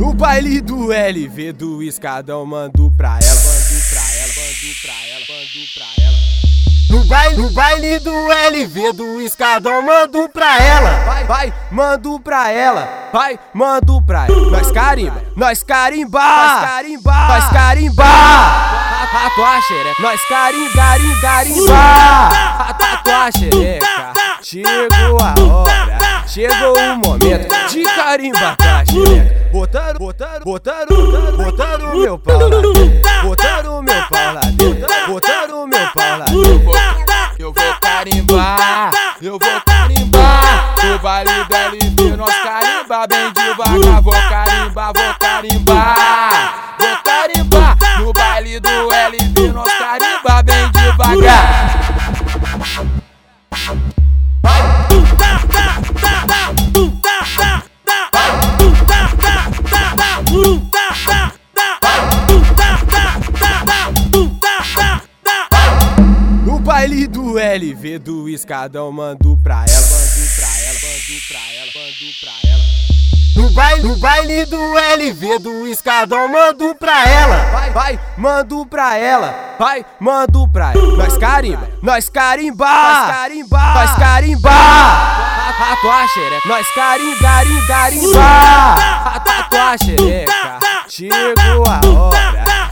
No baile do LV do escadão, mando pra ela, mando pra ela, mando pra ela, mando pra ela. No baile, no baile do LV do escadão, mando pra ela. Vai, vai, mando pra ela. Vai, mando pra ela. Nós carimba, nós carimba, nós carimba, nós carimba. A tua xereca, nós carimba, carimba, carimba. A xereca, chegou a hora, chegou o momento de carimba tua xereca. Botaram, botaram, botaram, botaram o meu pau lá. Botaram o meu pau lá. Botaram o meu pau lá. Eu vou carimbar, eu vou carimbar. No baile do LV nós carimba bem devagar. Vou carimbar, vou carimbar, do LV do escadão, mando pra ela, mando pra ela, mando pra ela, mando pra ela. No baile, no baile do LV do escadão, mando pra ela. Vai, vai, mando pra ela. Vai, mando pra ela. Nós carimba, nós carimba, nós carimba, nós carimba. A tua xereca, nós carimba, carimba, carimba. A tua xereca, chegou a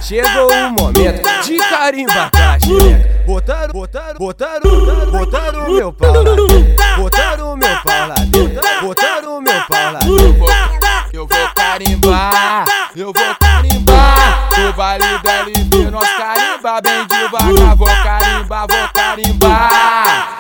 chegou o momento de carimba tua xereca. Botaram, botaram, botaram, botaram o meu pau lá. Botaram o meu pau lá. Botaram o meu pau lá. Eu vou carimbar, eu vou carimbar. No baile do LV nós carimba bem devagar. Vou carimbar, vou carimbar,